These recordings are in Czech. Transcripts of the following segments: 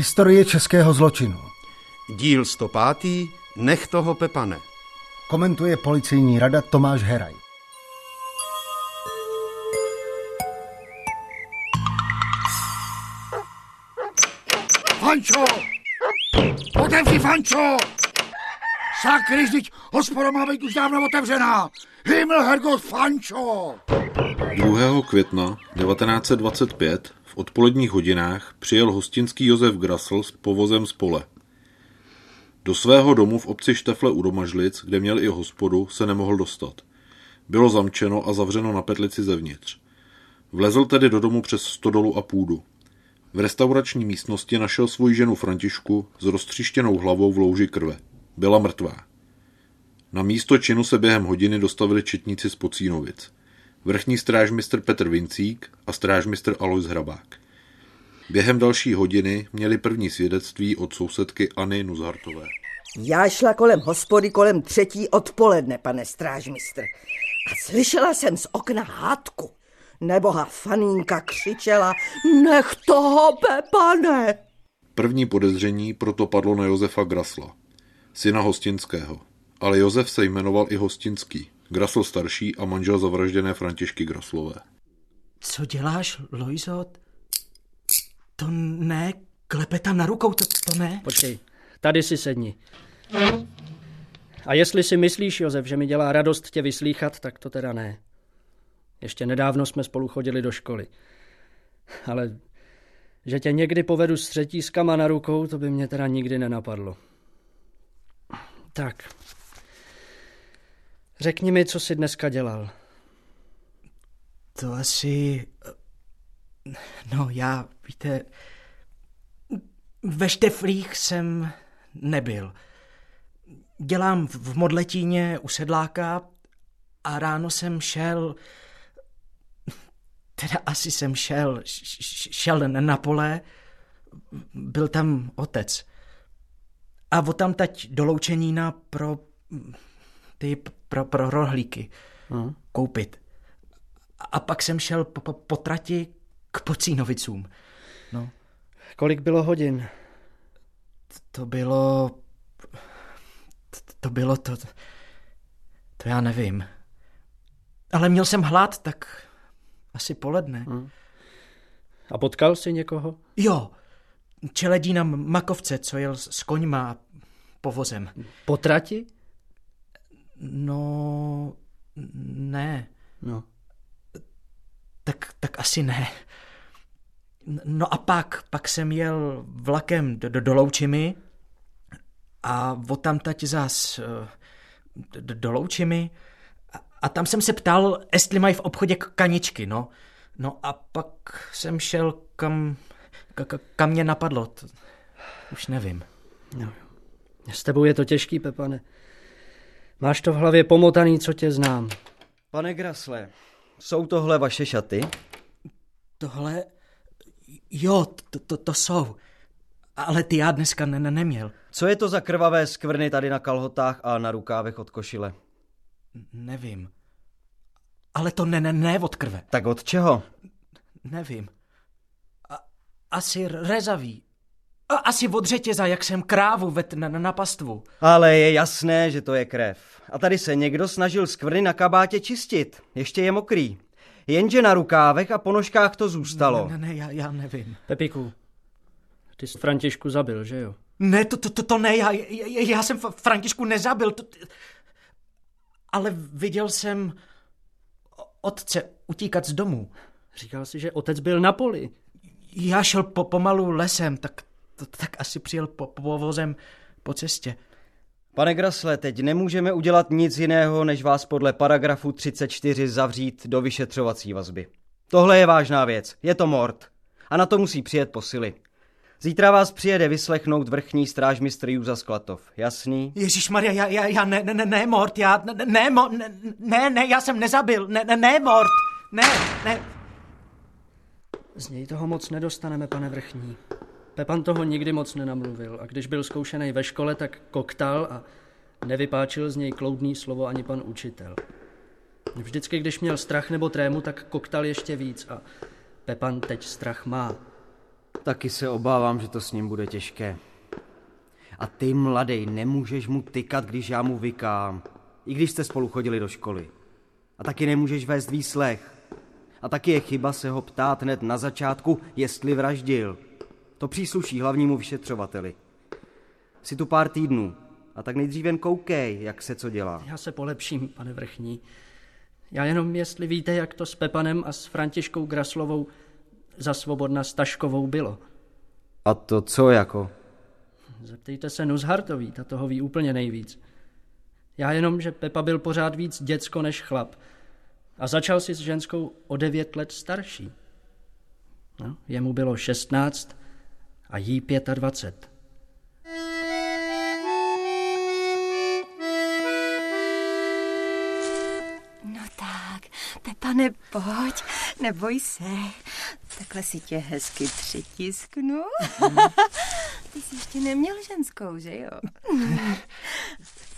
Historie českého zločinu. Díl 105. Nech toho Pepane. Komentuje policejní rada Tomáš Heraj. Fančo! Otevři, Fančo! Sakry, vždyť hospoda má být už dávno otevřená! Himmel, Hergot, Fančo! 2. května 1925 v odpoledních hodinách přijel hostinský Josef Grasl s povozem z pole. Do svého domu v obci Štefle u Domažlic, kde měl i hospodu, se nemohl dostat. Bylo zamčeno a zavřeno na petlici zevnitř. Vlezl tedy do domu přes stodolu a půdu. V restaurační místnosti našel svou ženu Františku s roztříštěnou hlavou v louži krve. Byla mrtvá. Na místo činu se během hodiny dostavili četníci z Pocínovic. Vrchní strážmistr Petr Vincík a strážmistr Alois Hrabák. Během další hodiny měli první svědectví od sousedky Anny Nuzhartové. Já šla kolem hospody kolem třetí odpoledne, pane strážmistr. A slyšela jsem z okna hádku. Neboha fanínka křičela, nech toho, Pepane! První podezření proto padlo na Josefa Grasla, syna Hostinského. Ale Josef se jmenoval i Hostinský, Grasl starší a manžel zavražděné Františky Graslové. Co děláš, Lojzo? To ne, klepe tam na rukou, to, to ne. Počkej, tady si sedni. A jestli si myslíš, Josef, že mi dělá radost tě vyslíchat, tak to teda ne. Ještě nedávno jsme spolu chodili do školy. Ale že tě někdy povedu s třetískama na rukou, to by mě teda nikdy nenapadlo. Tak. Řekni mi, co jsi dneska dělal. To asi... No já, víte, ve Šteflích jsem nebyl. Dělám v Modletíně u sedláka a ráno jsem šel... Teda asi jsem šel, šel na pole, byl tam otec. A o tam tať do Loučenína pro ty pro, pro rohlíky uh-huh. koupit. A pak jsem šel po, po, po trati k Pocínovicům. No. Kolik bylo hodin? To bylo... To bylo to... To já nevím. Ale měl jsem hlad, tak asi poledne. Hmm. A potkal jsi někoho? Jo. Čeledína Makovce, co jel s koňma a povozem. Po trati? No, ne. No. Tak, tak asi ne. No a pak, pak jsem jel vlakem do, do, do Loučimy a tam tať zas eh, do, do Loučimy a, a tam jsem se ptal, jestli mají v obchodě kaničky, no. No a pak jsem šel kam, ka, kam mě napadlo, už nevím. No, s tebou je to těžký, Pepane. Máš to v hlavě pomotaný, co tě znám. Pane Grasle, jsou tohle vaše šaty? Tohle? Jo, to, to, to jsou. Ale ty já dneska ne, ne, neměl. Co je to za krvavé skvrny tady na kalhotách a na rukávech od košile? Nevím. Ale to ne, ne, ne od krve. Tak od čeho? Nevím. A, asi rezavý. A asi od řetěza, jak jsem krávu vet na, na pastvu. Ale je jasné, že to je krev. A tady se někdo snažil skvrny na kabátě čistit. Ještě je mokrý. Jenže na rukávech a ponožkách to zůstalo. Ne, ne, ne, já, já nevím. Pepiku, ty jsi Františku zabil, že jo? Ne, to, to, to, to ne, já, já, já jsem Františku nezabil. To, ale viděl jsem otce utíkat z domu. Říkal si, že otec byl na poli. Já šel po, pomalu lesem, tak to, tak asi přijel po, po vozem po cestě. Pane Grasle, teď nemůžeme udělat nic jiného, než vás podle paragrafu 34 zavřít do vyšetřovací vazby. Tohle je vážná věc, je to mord. A na to musí přijet posily. Zítra vás přijede vyslechnout vrchní strážmistr Juza Sklatov. Jasný? Ježíš Maria, já, já, já ne, ne, ne, mort, já, ne, ne, ne, ne, ne, já jsem nezabil, ne, ne, ne, mort, ne, ne. Z něj toho moc nedostaneme, pane vrchní. Pepan toho nikdy moc nenamluvil a když byl zkoušený ve škole, tak koktal a nevypáčil z něj kloudný slovo ani pan učitel. Vždycky, když měl strach nebo trému, tak koktal ještě víc a Pepan teď strach má. Taky se obávám, že to s ním bude těžké. A ty, mladej, nemůžeš mu tykat, když já mu vykám. I když jste spolu chodili do školy. A taky nemůžeš vést výslech. A taky je chyba se ho ptát hned na začátku, jestli vraždil. To přísluší hlavnímu vyšetřovateli. Jsi tu pár týdnů. A tak nejdřív jen koukej, jak se co dělá. Já se polepším, pane Vrchní. Já jenom, jestli víte, jak to s Pepanem a s Františkou Graslovou za svobodna Staškovou bylo. A to co jako? Zeptejte se Nuzhartový, ta toho ví úplně nejvíc. Já jenom, že Pepa byl pořád víc děcko než chlap. A začal si s ženskou o devět let starší. No, jemu bylo šestnáct a jí pětadvacet. No tak, Pepane, pojď, neboj se. Takhle si tě hezky přitisknu. Ty jsi ještě neměl ženskou, že jo?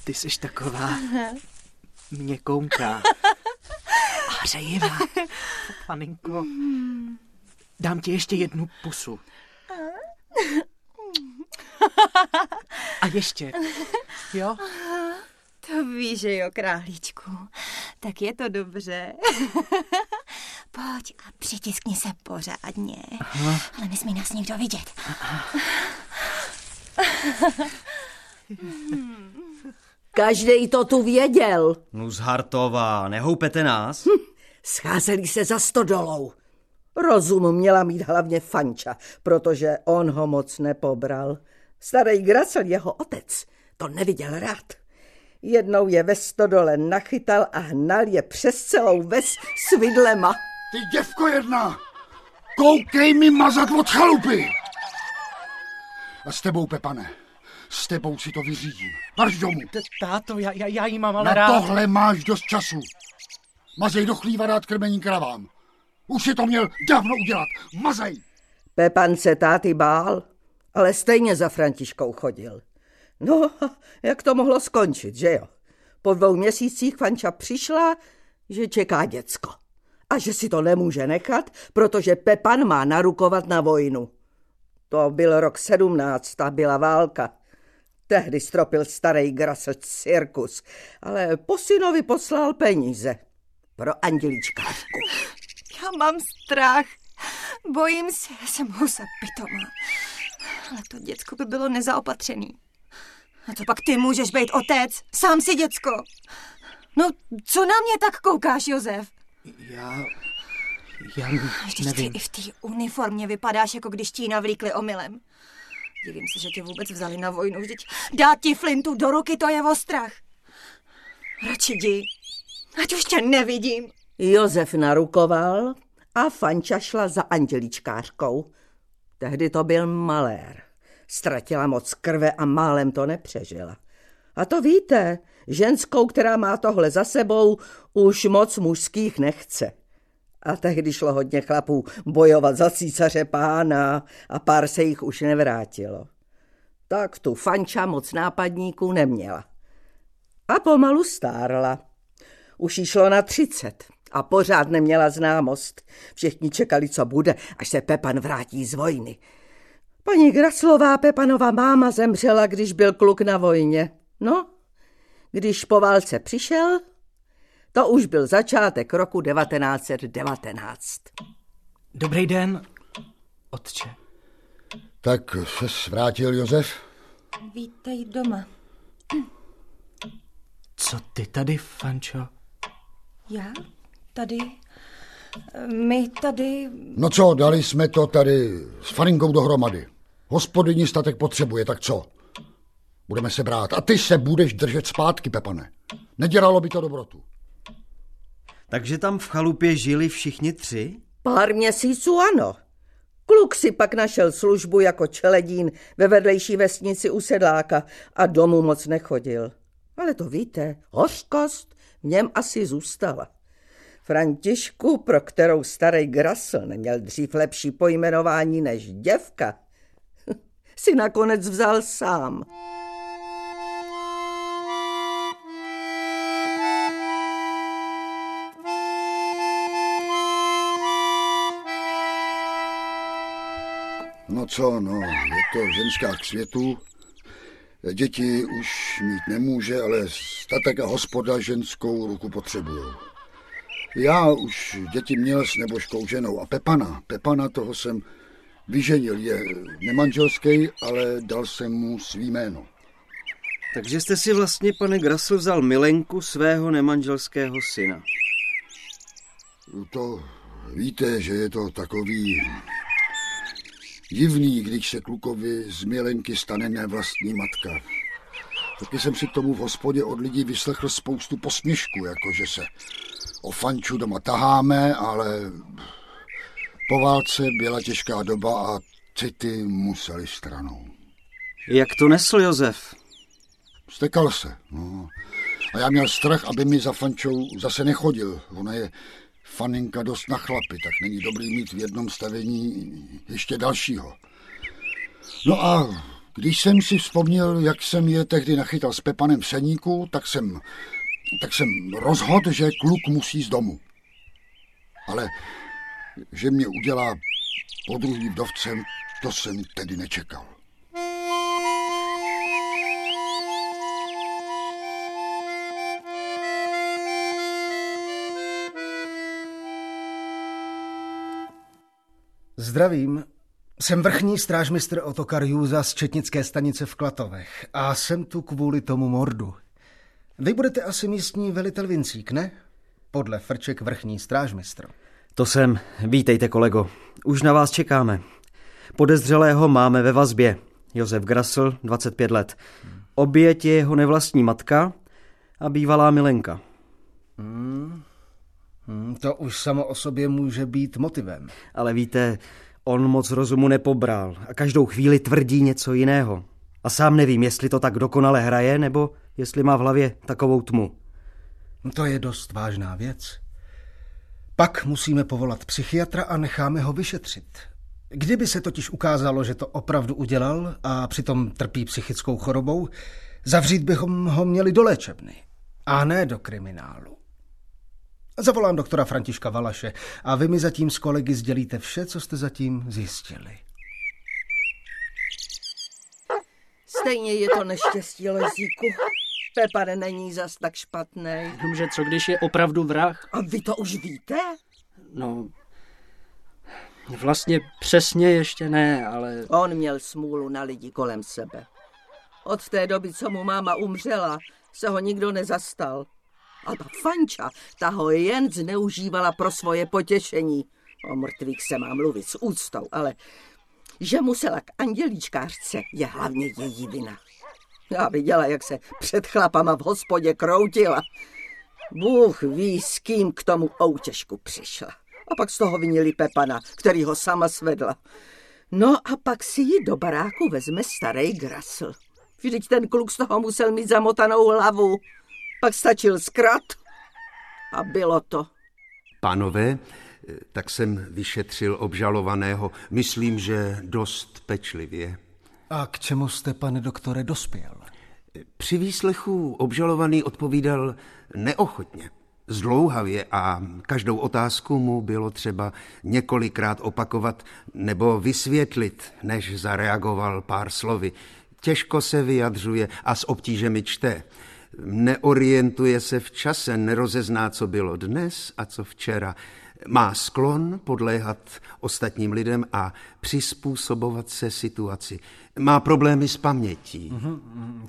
Ty jsi taková měkounká a hřejivá. Paninko, dám ti ještě jednu pusu. A ještě, jo? To víš, že jo, králíčku. Tak je to dobře. Pojď a přitiskni se pořádně. Aha. Ale nesmí nás nikdo vidět. Každej to tu věděl. Nuzhartová, nehoupete nás? Scházeli se za stodolou. Rozum měla mít hlavně Fanča, protože on ho moc nepobral. Starý Gracel, jeho otec, to neviděl rád. Jednou je ve stodole nachytal a hnal je přes celou ves s vidlema. Ty děvko jedna! Koukej mi mazat od chalupy! A s tebou, Pepane, s tebou si to vyřídím. Marš domů. Táto, já, já, já jí mám ale Na rád. tohle máš dost času. Mazej do chlíva dát krmení kravám. Už si to měl dávno udělat. Mazej! Pepan se táty bál, ale stejně za Františkou chodil. No, jak to mohlo skončit, že jo? Po dvou měsících Fanča přišla, že čeká děcko. A že si to nemůže nechat, protože Pepan má narukovat na vojnu. To byl rok sedmnáct a byla válka. Tehdy stropil starý Grasl cirkus, ale po synovi poslal peníze. Pro Anděličkářku. Já mám strach. Bojím se, já jsem husa pitomá. Ale to děcko by bylo nezaopatřený. A to pak ty můžeš být otec, sám si děcko. No, co na mě tak koukáš, Josef? Já, já Vždyť ty nevím. i v té uniformě vypadáš, jako když ti ji navlíkli omylem. Divím se, že tě vůbec vzali na vojnu. Vždyť dát ti flintu do ruky, to je ostrach. Radši jdi, ať už tě nevidím. Josef narukoval a Fanča šla za Anděličkářkou. Tehdy to byl malér. Ztratila moc krve a málem to nepřežila. A to víte, ženskou, která má tohle za sebou, už moc mužských nechce. A tehdy šlo hodně chlapů bojovat za císaře pána a pár se jich už nevrátilo. Tak tu Fanča moc nápadníků neměla. A pomalu stárla. Už jí šlo na třicet a pořád neměla známost. Všichni čekali, co bude, až se Pepan vrátí z vojny. Paní Graslová, Pepanova máma, zemřela, když byl kluk na vojně. No, když po válce přišel, to už byl začátek roku 1919. Dobrý den, otče. Tak se vrátil Josef? Vítej doma. Co ty tady, Fančo? Já? Tady? My tady... No co, dali jsme to tady s Farinkou dohromady. Hospodyní statek potřebuje, tak co? Budeme se brát. A ty se budeš držet zpátky, Pepane. Nedělalo by to dobrotu. Takže tam v chalupě žili všichni tři? Pár měsíců ano. Kluk si pak našel službu jako čeledín ve vedlejší vesnici u sedláka a domů moc nechodil. Ale to víte, hořkost v něm asi zůstala. Františku, pro kterou starý Grasl neměl dřív lepší pojmenování než děvka, si nakonec vzal sám. No co, no, je to ženská k světu. Děti už mít nemůže, ale statek a hospoda ženskou ruku potřebují. Já už děti měl s nebožkou ženou a Pepana, Pepana toho jsem vyženil, je nemanželský, ale dal jsem mu svý jméno. Takže jste si vlastně, pane Grasl, vzal milenku svého nemanželského syna. To víte, že je to takový divný, když se klukovi z milenky stane nevlastní matka. Taky jsem si k tomu v hospodě od lidí vyslechl spoustu posměšků, jako že se o fanču doma taháme, ale po válce byla těžká doba a city museli stranou. Jak to nesl Josef? Stekal se. No. A já měl strach, aby mi za fančou zase nechodil. Ona je faninka dost na chlapy, tak není dobrý mít v jednom stavení ještě dalšího. No a když jsem si vzpomněl, jak jsem je tehdy nachytal s Pepanem v seníku, tak jsem, tak jsem rozhodl, že kluk musí z domu. Ale že mě udělá podruhý vdovcem, to jsem tedy nečekal. Zdravím. Jsem vrchní strážmistr Otokar Júza z Četnické stanice v Klatovech a jsem tu kvůli tomu mordu. Vy budete asi místní velitel Vincík, ne? Podle Frček vrchní strážmistr. To jsem. Vítejte, kolego. Už na vás čekáme. Podezřelého máme ve vazbě. Josef Grasl, 25 let. Oběť je jeho nevlastní matka a bývalá milenka. Hmm. Hmm, to už samo o sobě může být motivem. Ale víte, on moc rozumu nepobral a každou chvíli tvrdí něco jiného. A sám nevím, jestli to tak dokonale hraje, nebo jestli má v hlavě takovou tmu. To je dost vážná věc. Pak musíme povolat psychiatra a necháme ho vyšetřit. Kdyby se totiž ukázalo, že to opravdu udělal a přitom trpí psychickou chorobou, zavřít bychom ho měli do léčebny a ne do kriminálu. Zavolám doktora Františka Valaše a vy mi zatím s kolegy sdělíte vše, co jste zatím zjistili. Stejně je to neštěstí, Lezíku. Pepare není zas tak špatný. Jenomže co když je opravdu vrah? A vy to už víte? No, vlastně přesně ještě ne, ale... On měl smůlu na lidi kolem sebe. Od té doby, co mu máma umřela, se ho nikdo nezastal. A ta fanča, ta ho jen zneužívala pro svoje potěšení. O mrtvých se má mluvit s úctou, ale že musela k andělíčkářce je hlavně její vina. Já viděla, jak se před chlapama v hospodě kroutila. Bůh ví, s kým k tomu outěžku přišla. A pak z toho vinili Pepana, který ho sama svedla. No a pak si ji do baráku vezme starý Grasl. Vždyť ten kluk z toho musel mít zamotanou hlavu. Pak stačil zkrat a bylo to. Pánové, tak jsem vyšetřil obžalovaného, myslím, že dost pečlivě. A k čemu jste, pane doktore, dospěl? Při výslechu obžalovaný odpovídal neochotně, zdlouhavě a každou otázku mu bylo třeba několikrát opakovat nebo vysvětlit, než zareagoval pár slovy. Těžko se vyjadřuje a s obtížemi čte. Neorientuje se v čase, nerozezná, co bylo dnes a co včera. Má sklon podléhat ostatním lidem a přizpůsobovat se situaci. Má problémy s pamětí.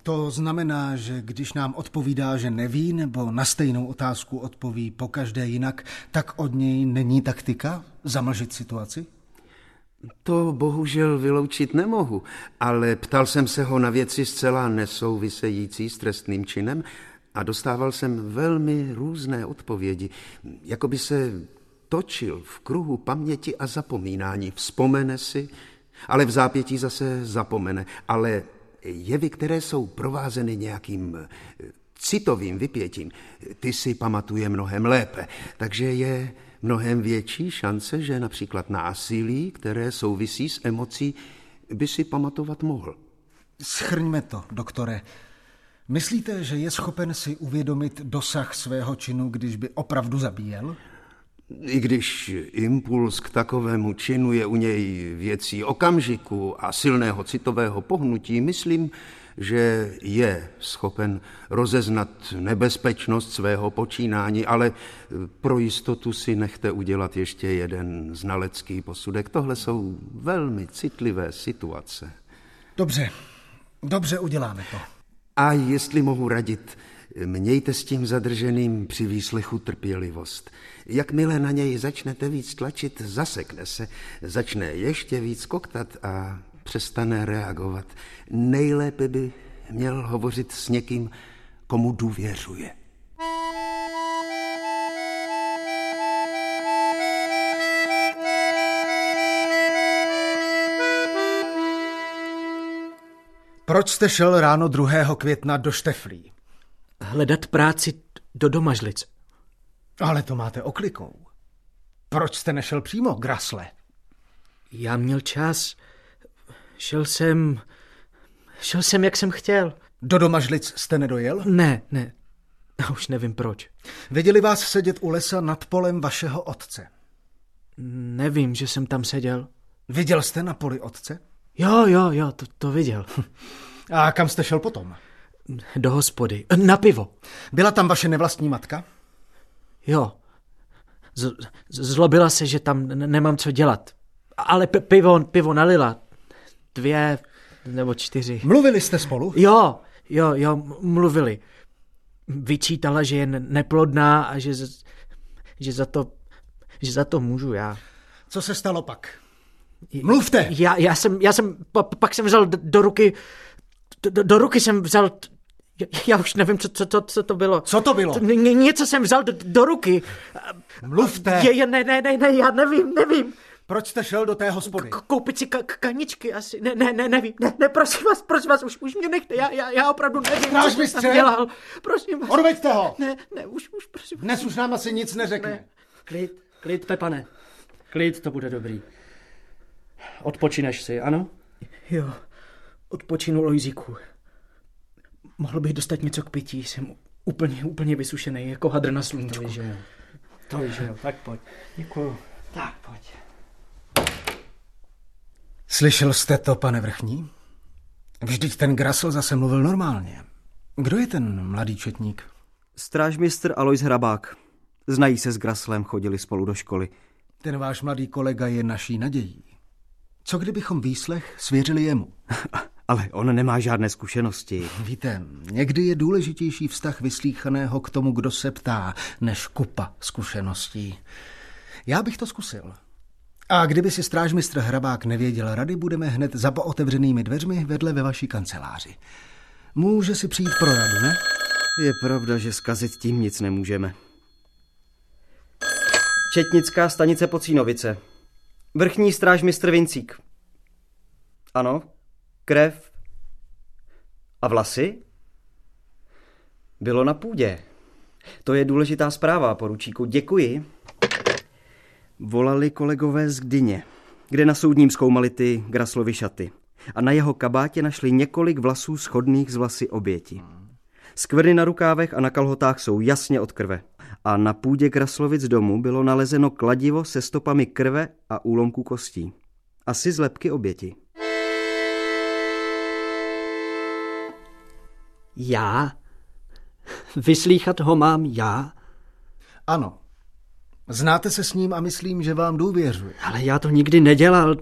To znamená, že když nám odpovídá, že neví, nebo na stejnou otázku odpoví po každé jinak, tak od něj není taktika zamlžit situaci? To bohužel vyloučit nemohu, ale ptal jsem se ho na věci zcela nesouvisející s trestným činem a dostával jsem velmi různé odpovědi, jako by se točil v kruhu paměti a zapomínání. Vzpomene si, ale v zápětí zase zapomene. Ale jevy, které jsou provázeny nějakým eh, citovým vypětím, ty si pamatuje mnohem lépe. Takže je mnohem větší šance, že například násilí, které souvisí s emocí, by si pamatovat mohl. Schrňme to, doktore. Myslíte, že je schopen si uvědomit dosah svého činu, když by opravdu zabíjel? I když impuls k takovému činu je u něj věcí okamžiku a silného citového pohnutí, myslím, že je schopen rozeznat nebezpečnost svého počínání, ale pro jistotu si nechte udělat ještě jeden znalecký posudek. Tohle jsou velmi citlivé situace. Dobře, dobře uděláme to. A jestli mohu radit, mějte s tím zadrženým při výslechu trpělivost. Jakmile na něj začnete víc tlačit, zasekne se, začne ještě víc koktat a přestane reagovat. Nejlépe by měl hovořit s někým, komu důvěřuje. Proč jste šel ráno 2. května do Šteflí? Hledat práci do domažlic. Ale to máte oklikou. Proč jste nešel přímo, Grasle? Já měl čas. Šel jsem... Šel jsem, jak jsem chtěl. Do domažlic jste nedojel? Ne, ne. Já už nevím proč. Viděli vás sedět u lesa nad polem vašeho otce? Nevím, že jsem tam seděl. Viděl jste na poli otce? Jo, jo, jo, to, to viděl. A kam jste šel potom? Do hospody. Na pivo. Byla tam vaše nevlastní matka? Jo. Z, zlobila se, že tam nemám co dělat. Ale p- pivo, pivo nalila. Dvě nebo čtyři. Mluvili jste spolu? Jo, jo, jo, mluvili. Vyčítala, že je neplodná a že, že za to, že za to můžu já. Co se stalo pak? Mluvte! Já, já jsem, já jsem, pak jsem vzal do, do ruky, do, do ruky jsem vzal, já už nevím, co, co, co, co to bylo. Co to bylo? Ně, něco jsem vzal do, do ruky. Mluvte! Je, je, ne, ne, ne, ne, já nevím, nevím. Proč jste šel do té hospody? K- koupit si ka- kaničky asi. Ne, ne, ne, nevím. Ne, ne, prosím vás, prosím vás, už, už mě nechte. Já, já, já opravdu nevím, Stráž co jsem dělal. Prosím vás. Odveďte ho! Ne, ne, už, už, prosím. Dnes už nám asi nic neřekne. Ne. Klid, klid, Pepane. Klid, to bude dobrý. Odpočineš si, ano? Jo, odpočinu Lojzíku. Mohl bych dostat něco k pití, jsem úplně, úplně vysušený, jako hadr na sluníčku. To víš, že jo. To víš, že jo. Tak pojď. Děkuju. Tak pojď. Slyšel jste to, pane Vrchní? Vždyť ten Grasl zase mluvil normálně. Kdo je ten mladý četník? Strážmistr Alois Hrabák. Znají se s Graslem, chodili spolu do školy. Ten váš mladý kolega je naší nadějí. Co kdybychom výslech svěřili jemu? Ale on nemá žádné zkušenosti. Víte, někdy je důležitější vztah vyslíchaného k tomu, kdo se ptá, než kupa zkušeností. Já bych to zkusil. A kdyby si strážmistr Hrabák nevěděl rady, budeme hned za otevřenými dveřmi vedle ve vaší kanceláři. Může si přijít pro radu, ne? Je pravda, že zkazit tím nic nemůžeme. Četnická stanice Pocínovice. Vrchní strážmistr Vincík. Ano, krev. A vlasy? Bylo na půdě. To je důležitá zpráva, poručíku. Děkuji. Volali kolegové z Gdyně, kde na soudním zkoumali ty Graslovy šaty. A na jeho kabátě našli několik vlasů schodných z vlasy oběti. Skvrny na rukávech a na kalhotách jsou jasně od krve. A na půdě Graslovic domu bylo nalezeno kladivo se stopami krve a úlomků kostí. Asi z lepky oběti. Já? Vyslíchat ho mám já? Ano. Znáte se s ním a myslím, že vám důvěřuje. Ale já to nikdy nedělal.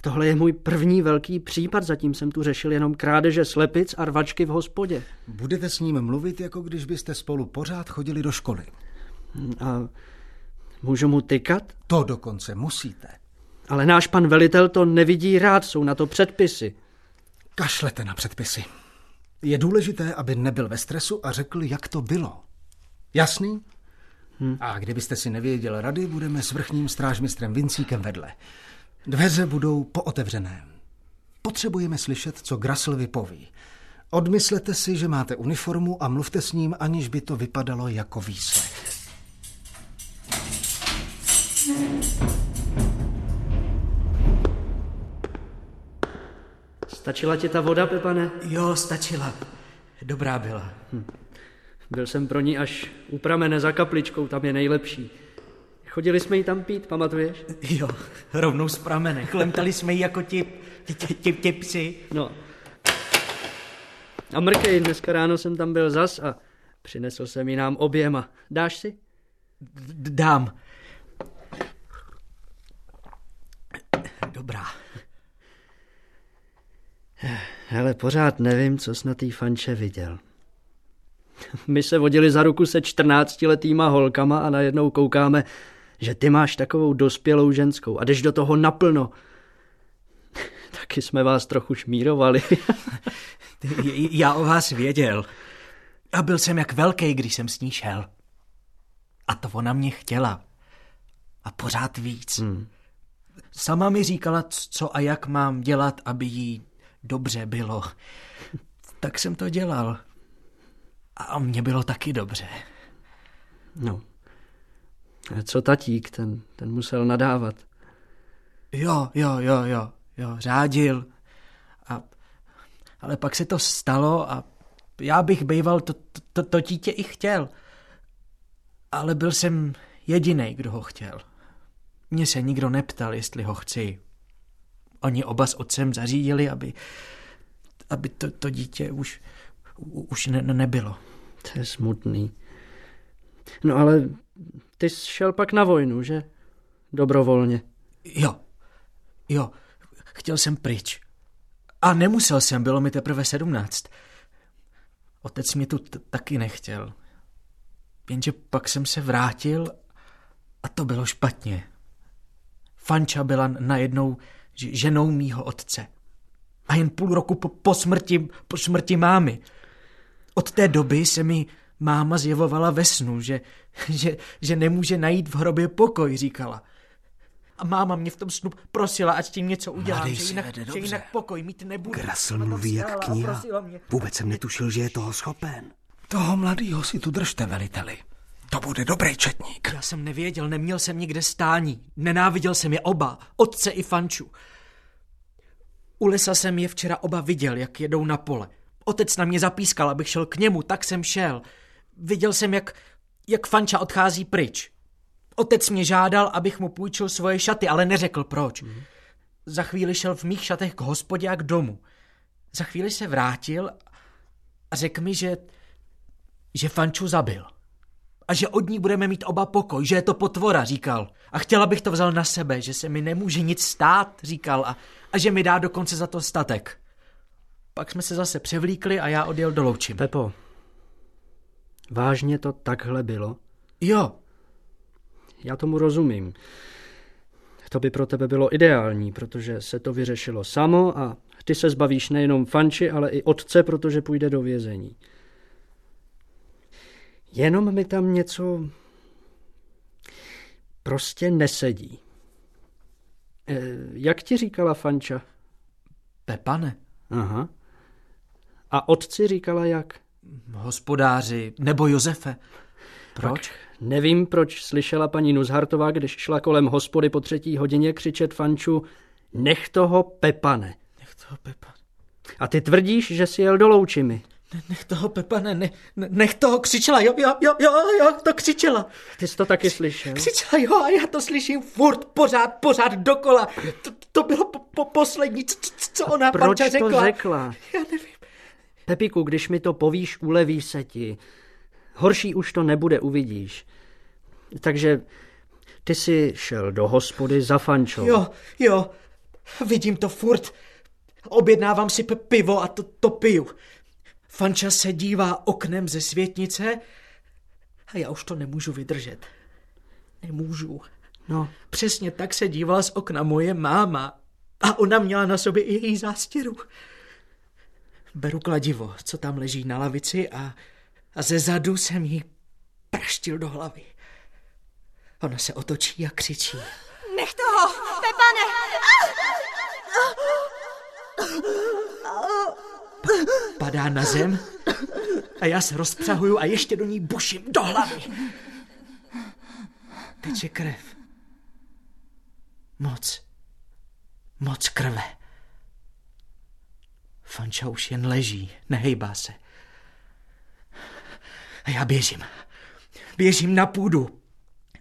Tohle je můj první velký případ, zatím jsem tu řešil jenom krádeže slepic a rvačky v hospodě. Budete s ním mluvit, jako když byste spolu pořád chodili do školy. A můžu mu tykat? To dokonce musíte. Ale náš pan velitel to nevidí rád, jsou na to předpisy. Kašlete na předpisy. Je důležité, aby nebyl ve stresu a řekl, jak to bylo. Jasný? Hmm. A kdybyste si nevěděl rady, budeme s vrchním strážmistrem Vincíkem vedle. Dveře budou pootevřené. Potřebujeme slyšet, co Grasl vypoví. Odmyslete si, že máte uniformu a mluvte s ním, aniž by to vypadalo jako výslech. Stačila ti ta voda, Pepane? Jo, stačila. Dobrá byla. Hm. Byl jsem pro ní až u pramene za kapličkou, tam je nejlepší. Chodili jsme ji tam pít, pamatuješ? Jo, rovnou z pramene. Klemtali jsme ji jako ti, ti, ti, ti, ti psi. No. A mrkej, dneska ráno jsem tam byl zas a přinesl jsem ji nám oběma. Dáš si? D- dám. Dobrá. Hele, pořád nevím, co jsi na té fanče viděl. My se vodili za ruku se 14-letýma holkama a najednou koukáme, že ty máš takovou dospělou ženskou a jdeš do toho naplno. Taky jsme vás trochu šmírovali. Já o vás věděl. A byl jsem jak velký, když jsem s ní šel. A to ona mě chtěla. A pořád víc. Hmm. Sama mi říkala, co a jak mám dělat, aby jí dobře bylo. Tak jsem to dělal. A mně bylo taky dobře. No. A co tatík, ten, ten musel nadávat. Jo, jo, jo, jo, jo, řádil. A, ale pak se to stalo a já bych býval to, to, to dítě i chtěl. Ale byl jsem jediný, kdo ho chtěl. Mně se nikdo neptal, jestli ho chci. Oni oba s otcem zařídili, aby, aby to, to dítě už, už ne, nebylo. To je smutný. No ale ty jsi šel pak na vojnu, že? Dobrovolně. Jo, jo, chtěl jsem pryč. A nemusel jsem, bylo mi teprve sedmnáct. Otec mě tu taky nechtěl. Jenže pak jsem se vrátil a to bylo špatně. Fanča byla najednou ženou mýho otce. A jen půl roku po, po, smrti, po smrti mámy. Od té doby se mi máma zjevovala ve snu, že, že, že nemůže najít v hrobě pokoj, říkala. A máma mě v tom snu prosila, ať tím něco udělám, Mladý že jinak, vede že jinak pokoj mít Ona tam mluví jak kniha. Vůbec jsem netušil, že je toho schopen. Toho mladýho si tu držte, veliteli. To bude dobrý četník. Já jsem nevěděl, neměl jsem nikde stání. Nenáviděl jsem je oba, otce i Fanču. U lesa jsem je včera oba viděl, jak jedou na pole. Otec na mě zapískal, abych šel k němu, tak jsem šel. Viděl jsem, jak, jak Fanča odchází pryč. Otec mě žádal, abych mu půjčil svoje šaty, ale neřekl proč. Mm. Za chvíli šel v mých šatech k hospodě a k domu. Za chvíli se vrátil a řekl mi, že, že Fanču zabil. A že od ní budeme mít oba pokoj, že je to potvora, říkal. A chtěla bych to vzal na sebe, že se mi nemůže nic stát, říkal. A, a že mi dá dokonce za to statek. Pak jsme se zase převlíkli a já odjel do Loučim. Pepo, vážně to takhle bylo? Jo, Já tomu rozumím. To by pro tebe bylo ideální, protože se to vyřešilo samo a ty se zbavíš nejenom fanči, ale i otce, protože půjde do vězení. Jenom mi tam něco prostě nesedí. E, jak ti říkala fanča? Pepane, Aha. A otci říkala jak? hospodáři, nebo Josefe. Proč? Nevím, proč slyšela paní Nuzhartová, když šla kolem hospody po třetí hodině křičet fanču Nech toho Pepane. Nech toho Pepa. A ty tvrdíš, že jsi jel do Loučimy. Ne, nech toho Pepane, ne, ne, nech toho křičela, jo, jo, jo, jo, jo, to křičela. Ty jsi to taky slyšel? Křičela, jo, a já to slyším furt, pořád, pořád dokola. To, to bylo po, po poslední, co, co- co ona Proč to řekla. řekla? Já nevím. Pepiku, když mi to povíš, uleví se ti. Horší už to nebude, uvidíš. Takže ty jsi šel do hospody za fančou. Jo, jo, vidím to furt. Objednávám si pivo a to, to piju. Fanča se dívá oknem ze světnice a já už to nemůžu vydržet. Nemůžu. No, Přesně tak se dívala z okna moje máma a ona měla na sobě i její zástěru. Beru kladivo, co tam leží na lavici a, a ze zadu jsem jí praštil do hlavy. Ona se otočí a křičí. Nech toho, Pepane! Padá na zem a já se rozpřahuju a ještě do ní buším do hlavy. Teče krev. Moc. Moc krve. Fanča už jen leží, nehejbá se. A já běžím. Běžím na půdu.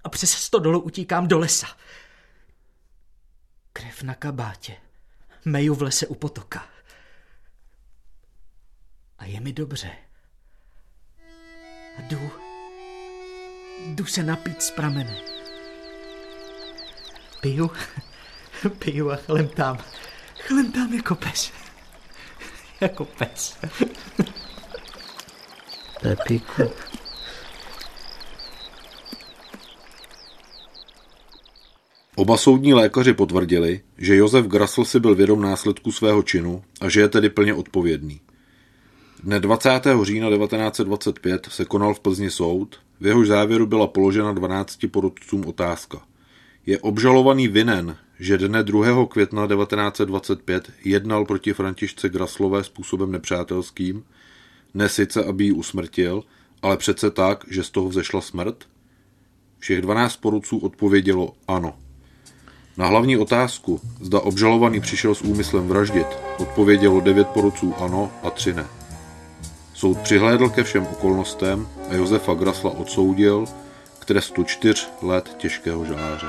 a přes sto dolů utíkám do lesa. Krev na kabátě. Meju v lese u potoka. Je mi dobře. A jdu, jdu se napít z pramene. Piju, piju a chlemtám. Chlemtám jako pes. Jako pes. Pepíku. Oba soudní lékaři potvrdili, že Josef Grasl si byl vědom následku svého činu a že je tedy plně odpovědný. Dne 20. října 1925 se konal v Plzni soud, v jehož závěru byla položena 12 porudcům otázka. Je obžalovaný vinen, že dne 2. května 1925 jednal proti Františce Graslové způsobem nepřátelským, ne sice, aby ji usmrtil, ale přece tak, že z toho vzešla smrt? Všech 12 porudců odpovědělo ano. Na hlavní otázku, zda obžalovaný přišel s úmyslem vraždit, odpovědělo 9 porudců ano a 3 ne. Soud přihlédl ke všem okolnostem a Josefa Grasla odsoudil k trestu čtyř let těžkého žaláře.